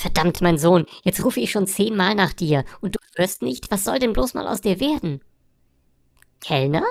Verdammt, mein Sohn, jetzt rufe ich schon zehnmal nach dir und du hörst nicht, was soll denn bloß mal aus dir werden? Kellner?